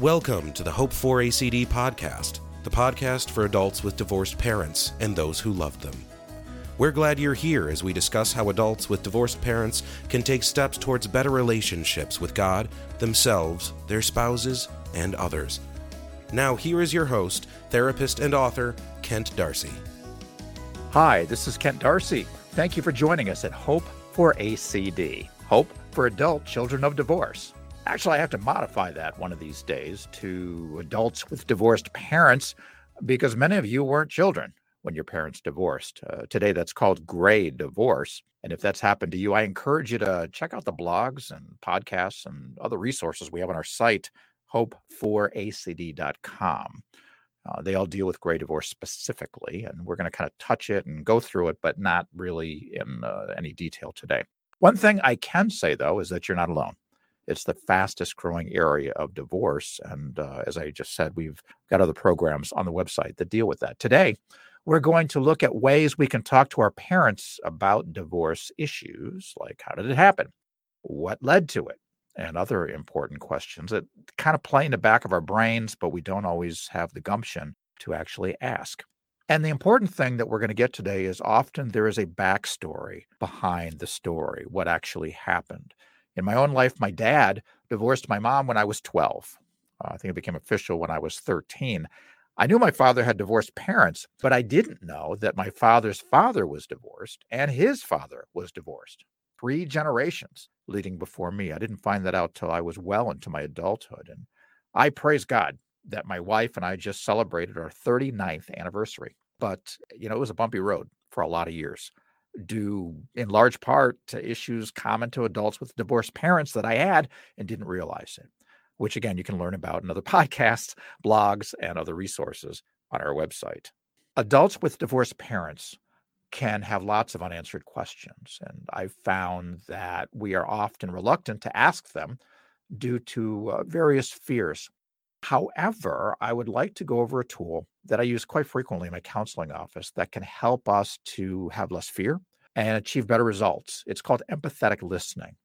Welcome to the Hope for ACD podcast, the podcast for adults with divorced parents and those who love them. We're glad you're here as we discuss how adults with divorced parents can take steps towards better relationships with God, themselves, their spouses, and others. Now, here is your host, therapist, and author, Kent Darcy. Hi, this is Kent Darcy. Thank you for joining us at Hope for ACD, Hope for Adult Children of Divorce. Actually, I have to modify that one of these days to adults with divorced parents because many of you weren't children when your parents divorced. Uh, today, that's called gray divorce. And if that's happened to you, I encourage you to check out the blogs and podcasts and other resources we have on our site, hope4acd.com. Uh, they all deal with gray divorce specifically, and we're going to kind of touch it and go through it, but not really in uh, any detail today. One thing I can say, though, is that you're not alone. It's the fastest growing area of divorce. And uh, as I just said, we've got other programs on the website that deal with that. Today, we're going to look at ways we can talk to our parents about divorce issues, like how did it happen? What led to it? And other important questions that kind of play in the back of our brains, but we don't always have the gumption to actually ask. And the important thing that we're going to get today is often there is a backstory behind the story, what actually happened. In my own life, my dad divorced my mom when I was 12. Uh, I think it became official when I was 13. I knew my father had divorced parents, but I didn't know that my father's father was divorced and his father was divorced. Three generations leading before me. I didn't find that out till I was well into my adulthood. And I praise God that my wife and I just celebrated our 39th anniversary. But, you know, it was a bumpy road for a lot of years due in large part to issues common to adults with divorced parents that I had and didn't realize it, which again, you can learn about in other podcasts, blogs, and other resources on our website. Adults with divorced parents can have lots of unanswered questions. And I've found that we are often reluctant to ask them due to uh, various fears. However, I would like to go over a tool that I use quite frequently in my counseling office that can help us to have less fear and achieve better results. It's called empathetic listening.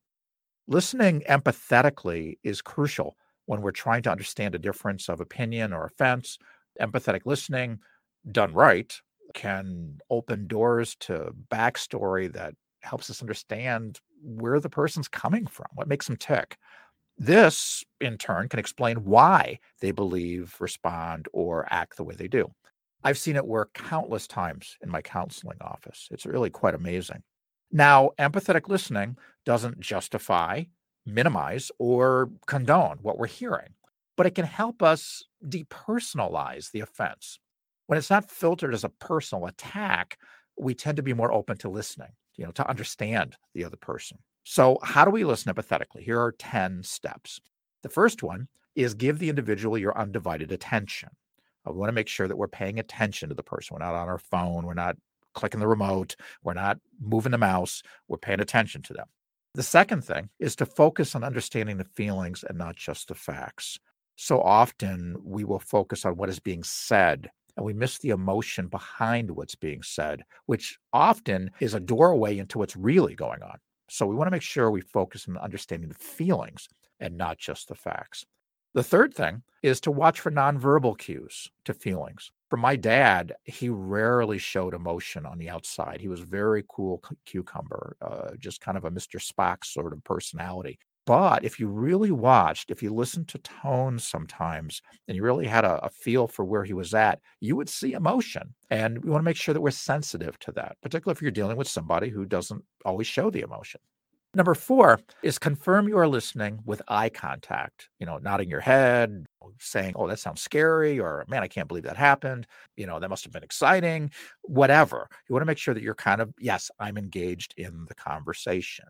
Listening empathetically is crucial when we're trying to understand a difference of opinion or offense. Empathetic listening, done right, can open doors to backstory that helps us understand where the person's coming from, what makes them tick. This, in turn, can explain why they believe, respond, or act the way they do. I've seen it work countless times in my counseling office. It's really quite amazing. Now, empathetic listening doesn't justify, minimize, or condone what we're hearing, but it can help us depersonalize the offense. When it's not filtered as a personal attack, we tend to be more open to listening, you know, to understand the other person. So, how do we listen empathetically? Here are 10 steps. The first one is give the individual your undivided attention. Uh, we want to make sure that we're paying attention to the person. We're not on our phone, we're not clicking the remote, we're not moving the mouse, we're paying attention to them. The second thing is to focus on understanding the feelings and not just the facts. So often we will focus on what is being said and we miss the emotion behind what's being said, which often is a doorway into what's really going on. So we want to make sure we focus on understanding the feelings and not just the facts. The third thing is to watch for nonverbal cues to feelings. For my dad, he rarely showed emotion on the outside. He was very cool cucumber, uh, just kind of a Mr. Spock sort of personality. But if you really watched, if you listened to tones sometimes, and you really had a, a, feel for where he was at, you would see emotion. And we want to make sure that we're sensitive to that, particularly if you're dealing with somebody who doesn't always show the emotion. Number four is confirm you are listening with eye contact, you know, nodding your head, saying, Oh, that sounds scary, or man, I can't believe that happened. You know, that must have been exciting, whatever. You want to make sure that you're kind of, yes, I'm engaged in the conversation.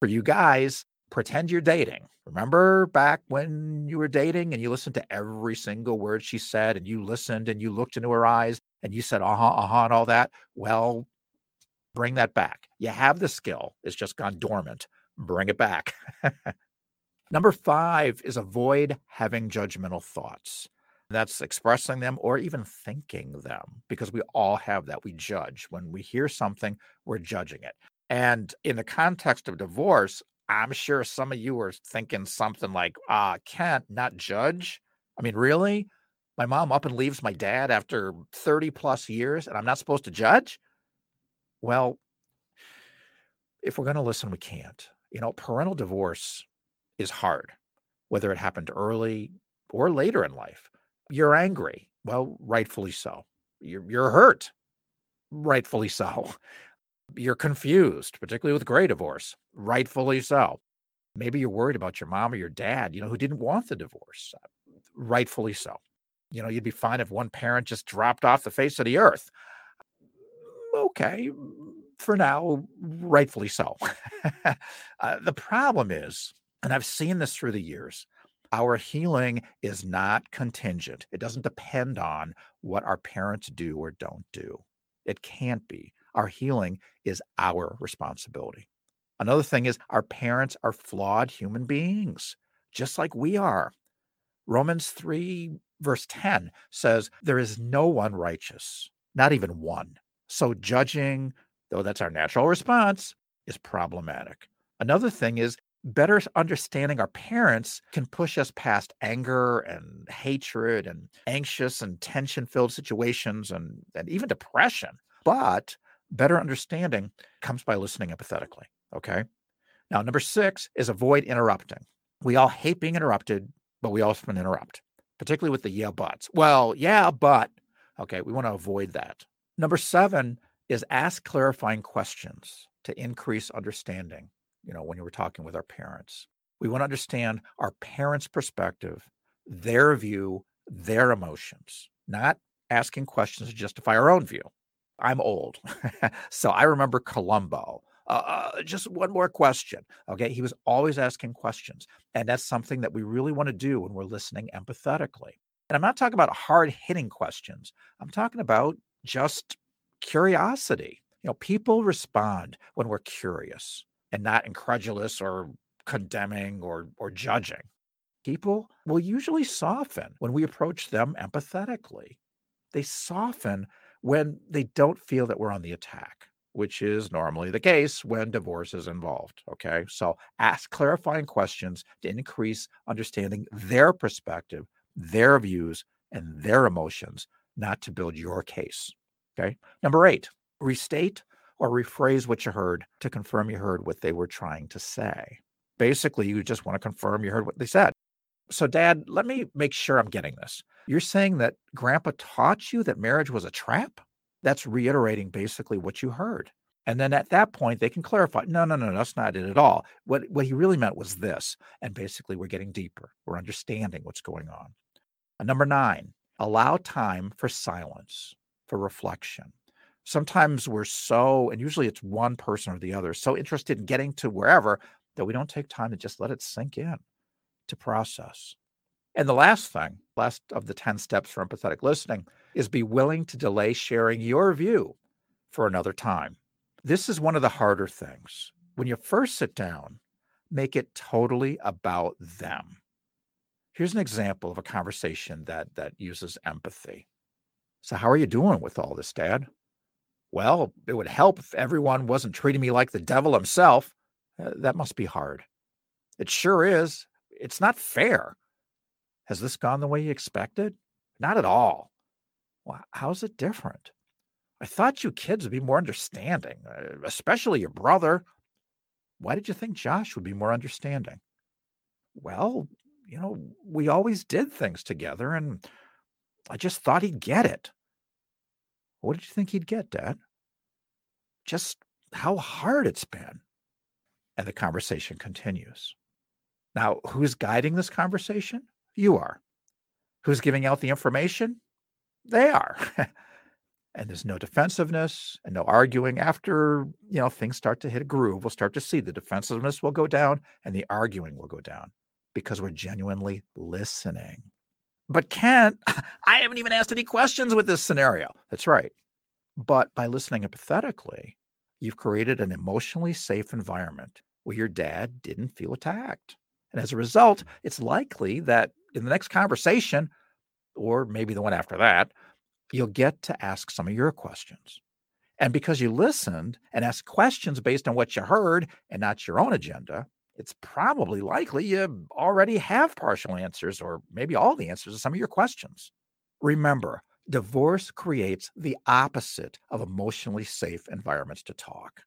For you guys, pretend you're dating. Remember back when you were dating and you listened to every single word she said and you listened and you looked into her eyes and you said, uh huh, uh huh, and all that? Well, bring that back. You have the skill, it's just gone dormant. Bring it back. Number five is avoid having judgmental thoughts. That's expressing them or even thinking them because we all have that. We judge. When we hear something, we're judging it. And in the context of divorce, I'm sure some of you are thinking something like, uh, Kent, not judge. I mean, really? My mom up and leaves my dad after 30 plus years and I'm not supposed to judge? Well, if we're going to listen, we can't. You know, parental divorce is hard, whether it happened early or later in life. You're angry. Well, rightfully so. You're, you're hurt. Rightfully so. You're confused, particularly with gray divorce. Rightfully so. Maybe you're worried about your mom or your dad, you know, who didn't want the divorce. Rightfully so. You know, you'd be fine if one parent just dropped off the face of the earth. Okay, for now, rightfully so. uh, the problem is, and I've seen this through the years, our healing is not contingent. It doesn't depend on what our parents do or don't do. It can't be. Our healing is our responsibility. Another thing is, our parents are flawed human beings, just like we are. Romans 3, verse 10 says, There is no one righteous, not even one. So judging, though that's our natural response, is problematic. Another thing is better understanding our parents can push us past anger and hatred and anxious and tension filled situations and, and even depression. But better understanding comes by listening empathetically. Okay. Now, number six is avoid interrupting. We all hate being interrupted, but we often interrupt, particularly with the yeah, buts. Well, yeah, but. Okay. We want to avoid that. Number seven is ask clarifying questions to increase understanding, you know, when you were talking with our parents. We want to understand our parents' perspective, their view, their emotions, not asking questions to justify our own view. I'm old. so I remember Columbo. Uh, uh, just one more question. Okay. He was always asking questions. And that's something that we really want to do when we're listening empathetically. And I'm not talking about hard hitting questions, I'm talking about just curiosity. You know, people respond when we're curious and not incredulous or condemning or or judging. People will usually soften when we approach them empathetically. They soften when they don't feel that we're on the attack, which is normally the case when divorce is involved. Okay. So ask clarifying questions to increase understanding their perspective, their views, and their emotions, not to build your case. Okay. Number eight, restate or rephrase what you heard to confirm you heard what they were trying to say. Basically, you just want to confirm you heard what they said. So, Dad, let me make sure I'm getting this. You're saying that Grandpa taught you that marriage was a trap? That's reiterating basically what you heard. And then at that point, they can clarify no, no, no, that's not it at all. What, what he really meant was this. And basically, we're getting deeper, we're understanding what's going on. And number nine, allow time for silence for reflection. Sometimes we're so, and usually it's one person or the other, so interested in getting to wherever that we don't take time to just let it sink in to process. And the last thing, last of the 10 steps for empathetic listening, is be willing to delay sharing your view for another time. This is one of the harder things. When you first sit down, make it totally about them. Here's an example of a conversation that that uses empathy. So, how are you doing with all this, Dad? Well, it would help if everyone wasn't treating me like the devil himself. Uh, that must be hard. It sure is. It's not fair. Has this gone the way you expected? Not at all. Well, how's it different? I thought you kids would be more understanding, uh, especially your brother. Why did you think Josh would be more understanding? Well, you know, we always did things together, and I just thought he'd get it. What did you think he'd get, Dad? Just how hard it's been. And the conversation continues. Now, who's guiding this conversation? You are. Who's giving out the information? They are. and there's no defensiveness and no arguing after you know things start to hit a groove we'll start to see the defensiveness will go down and the arguing will go down because we're genuinely listening but Kent, I haven't even asked any questions with this scenario. That's right. But by listening empathetically, you've created an emotionally safe environment where your dad didn't feel attacked. And as a result, it's likely that in the next conversation, or maybe the one after that, you'll get to ask some of your questions. And because you listened and asked questions based on what you heard and not your own agenda, it's probably likely you already have partial answers or maybe all the answers to some of your questions. Remember, divorce creates the opposite of emotionally safe environments to talk.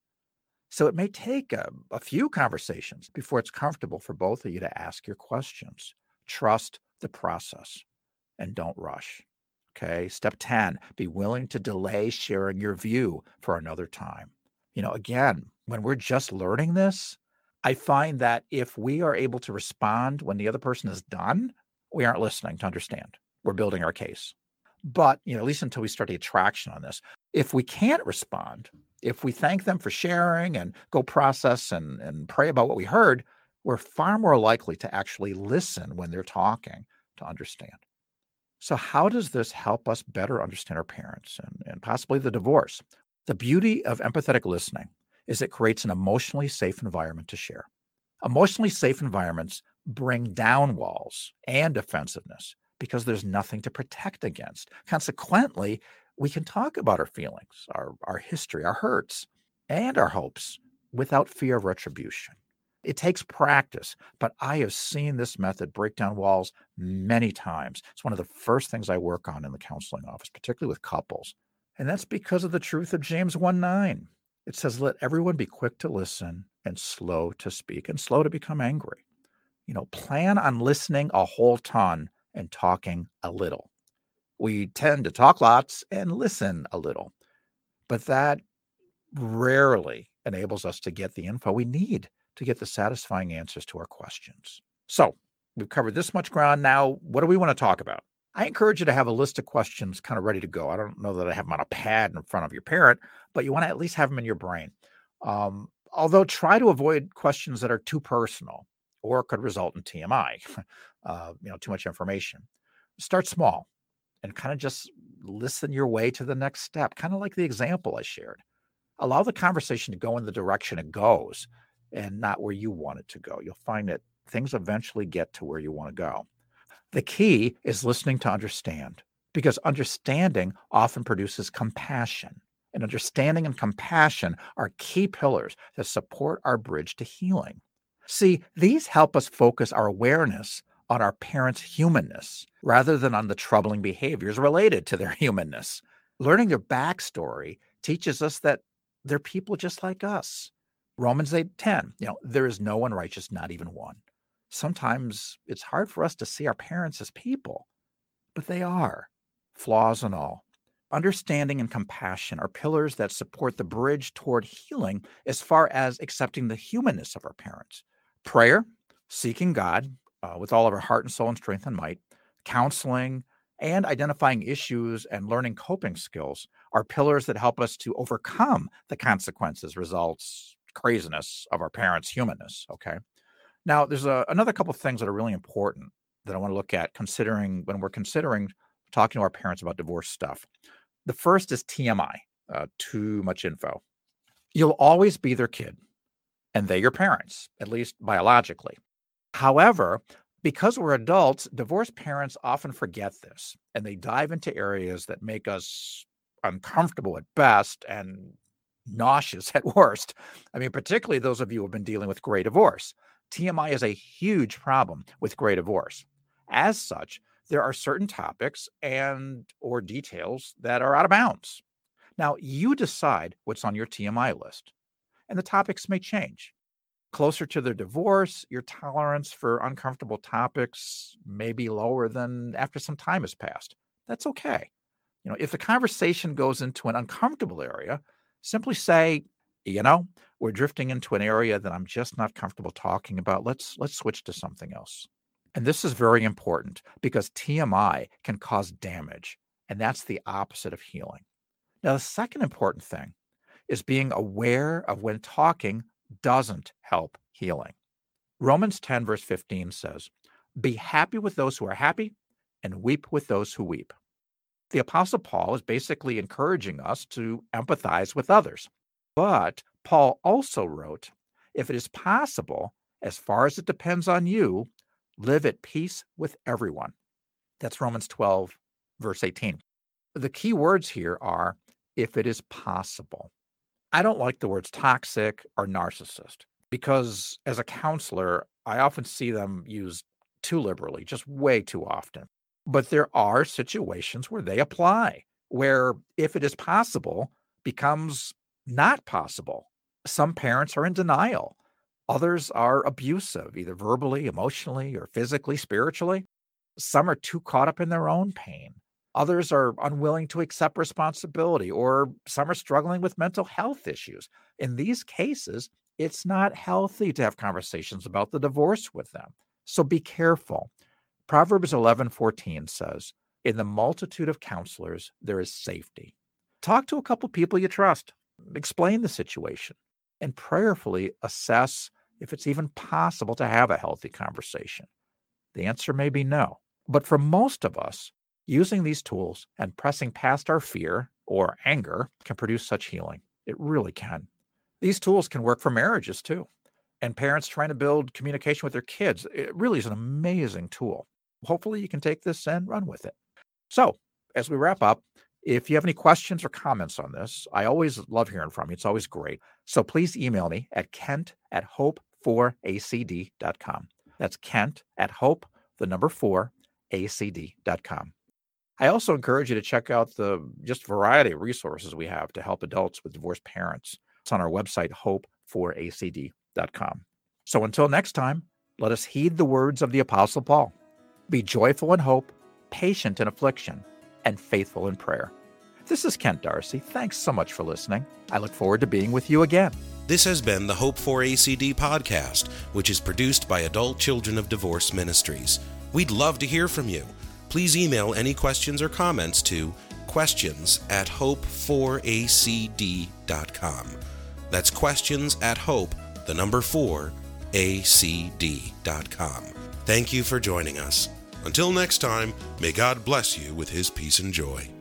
So it may take a, a, few conversations before it's comfortable for both of you to ask your questions. Trust the process and don't rush. Okay. Step 10 be willing to delay sharing your view for another time. You know, again, when we're just learning this, I find that if we are able to respond when the other person is done, we aren't listening to understand. We're building our case. But, you know, at least until we start to get traction on this, if we can't respond, if we thank them for sharing and go process and, and pray about what we heard, we're far more likely to actually listen when they're talking to understand. So, how does this help us better understand our parents and, and possibly the divorce? The beauty of empathetic listening is it creates an emotionally safe environment to share. Emotionally safe environments bring down walls and defensiveness because there's nothing to protect against. Consequently, we can talk about our feelings, our, our history, our hurts, and our hopes without fear of retribution. It takes practice, but I have seen this method break down walls many times. It's one of the first things I work on in the counseling office, particularly with couples. And that's because of the truth of James 1 9. It says, Let everyone be quick to listen and slow to speak and slow to become angry. You know, plan on listening a whole ton and talking a little. We tend to talk lots and listen a little, but that rarely enables us to get the info we need to get the satisfying answers to our questions. So, we've covered this much ground. Now, what do we want to talk about? I encourage you to have a list of questions kind of ready to go. I don't know that I have them on a pad in front of your parent, but you want to at least have them in your brain. Um, although, try to avoid questions that are too personal or could result in TMI, uh, you know, too much information. Start small and kind of just listen your way to the next step, kind of like the example I shared. Allow the conversation to go in the direction it goes and not where you want it to go. You'll find that things eventually get to where you want to go. The key is listening to understand because understanding often produces compassion. And understanding and compassion are key pillars that support our bridge to healing. See, these help us focus our awareness on our parents' humanness rather than on the troubling behaviors related to their humanness. Learning their backstory teaches us that they're people just like us. Romans 8 10, you know, there is no one righteous, not even one sometimes it's hard for us to see our parents as people, but they are, flaws and all. Understanding and compassion are pillars that support the bridge toward healing as far as accepting the humanness of our parents. Prayer, seeking God uh, with all of our heart and soul and strength and might, counseling, and identifying issues and learning coping skills are pillars that help us to overcome the consequences, results, craziness of our parents' humanness. Okay. Now, there's a, another couple of things that are really important that I want to look at considering when we're considering talking to our parents about divorce stuff. The first is TMI, uh, too much info. You'll always be their kid, and they your parents, at least biologically. However, because we're adults, divorced parents often forget this and they dive into areas that make us uncomfortable at best and nauseous at worst. I mean, particularly those of you who have been dealing with gray divorce. TMI is a huge problem with gray divorce. As such, there are certain topics and or details that are out of bounds. Now, you decide what's on your TMI list, and the topics may change. Closer to their divorce, your tolerance for uncomfortable topics may be lower than after some time has passed. That's okay. You know, if the conversation goes into an uncomfortable area, simply say, you know, we're drifting into an area that I'm just not comfortable talking about. Let's let's switch to something else. And this is very important because TMI can cause damage, and that's the opposite of healing. Now, the second important thing is being aware of when talking doesn't help healing. Romans 10, verse 15 says, Be happy with those who are happy and weep with those who weep. The Apostle Paul is basically encouraging us to empathize with others. But Paul also wrote, If it is possible, as far as it depends on you, live at peace with everyone. That's Romans 12, verse 18. The key words here are if it is possible. I don't like the words toxic or narcissist because as a counselor, I often see them used too liberally, just way too often. But there are situations where they apply, where if it is possible, becomes not possible. Some parents are in denial. Others are abusive, either verbally, emotionally, or physically, spiritually. Some are too caught up in their own pain. Others are unwilling to accept responsibility, or some are struggling with mental health issues. In these cases, it's not healthy to have conversations about the divorce with them. So be careful. Proverbs 11:14 says, "In the multitude of counselors there is safety." Talk to a couple people you trust. Explain the situation and prayerfully assess if it's even possible to have a healthy conversation. The answer may be no. But for most of us, using these tools and pressing past our fear or anger can produce such healing. It really can. These tools can work for marriages too. And parents trying to build communication with their kids, it really is an amazing tool. Hopefully, you can take this and run with it. So, as we wrap up, if you have any questions or comments on this, I always love hearing from you. It's always great. So please email me at kent at hope4acd.com. That's kent at hope, the number four, acd.com. I also encourage you to check out the just variety of resources we have to help adults with divorced parents. It's on our website, hope4acd.com. So until next time, let us heed the words of the Apostle Paul be joyful in hope, patient in affliction, and faithful in prayer. This is Kent Darcy. Thanks so much for listening. I look forward to being with you again. This has been the Hope for ACD podcast, which is produced by Adult Children of Divorce Ministries. We'd love to hear from you please email any questions or comments to questions at hope4acd.com. That's questions at hope, the number 4, acd.com. Thank you for joining us. Until next time, may God bless you with his peace and joy.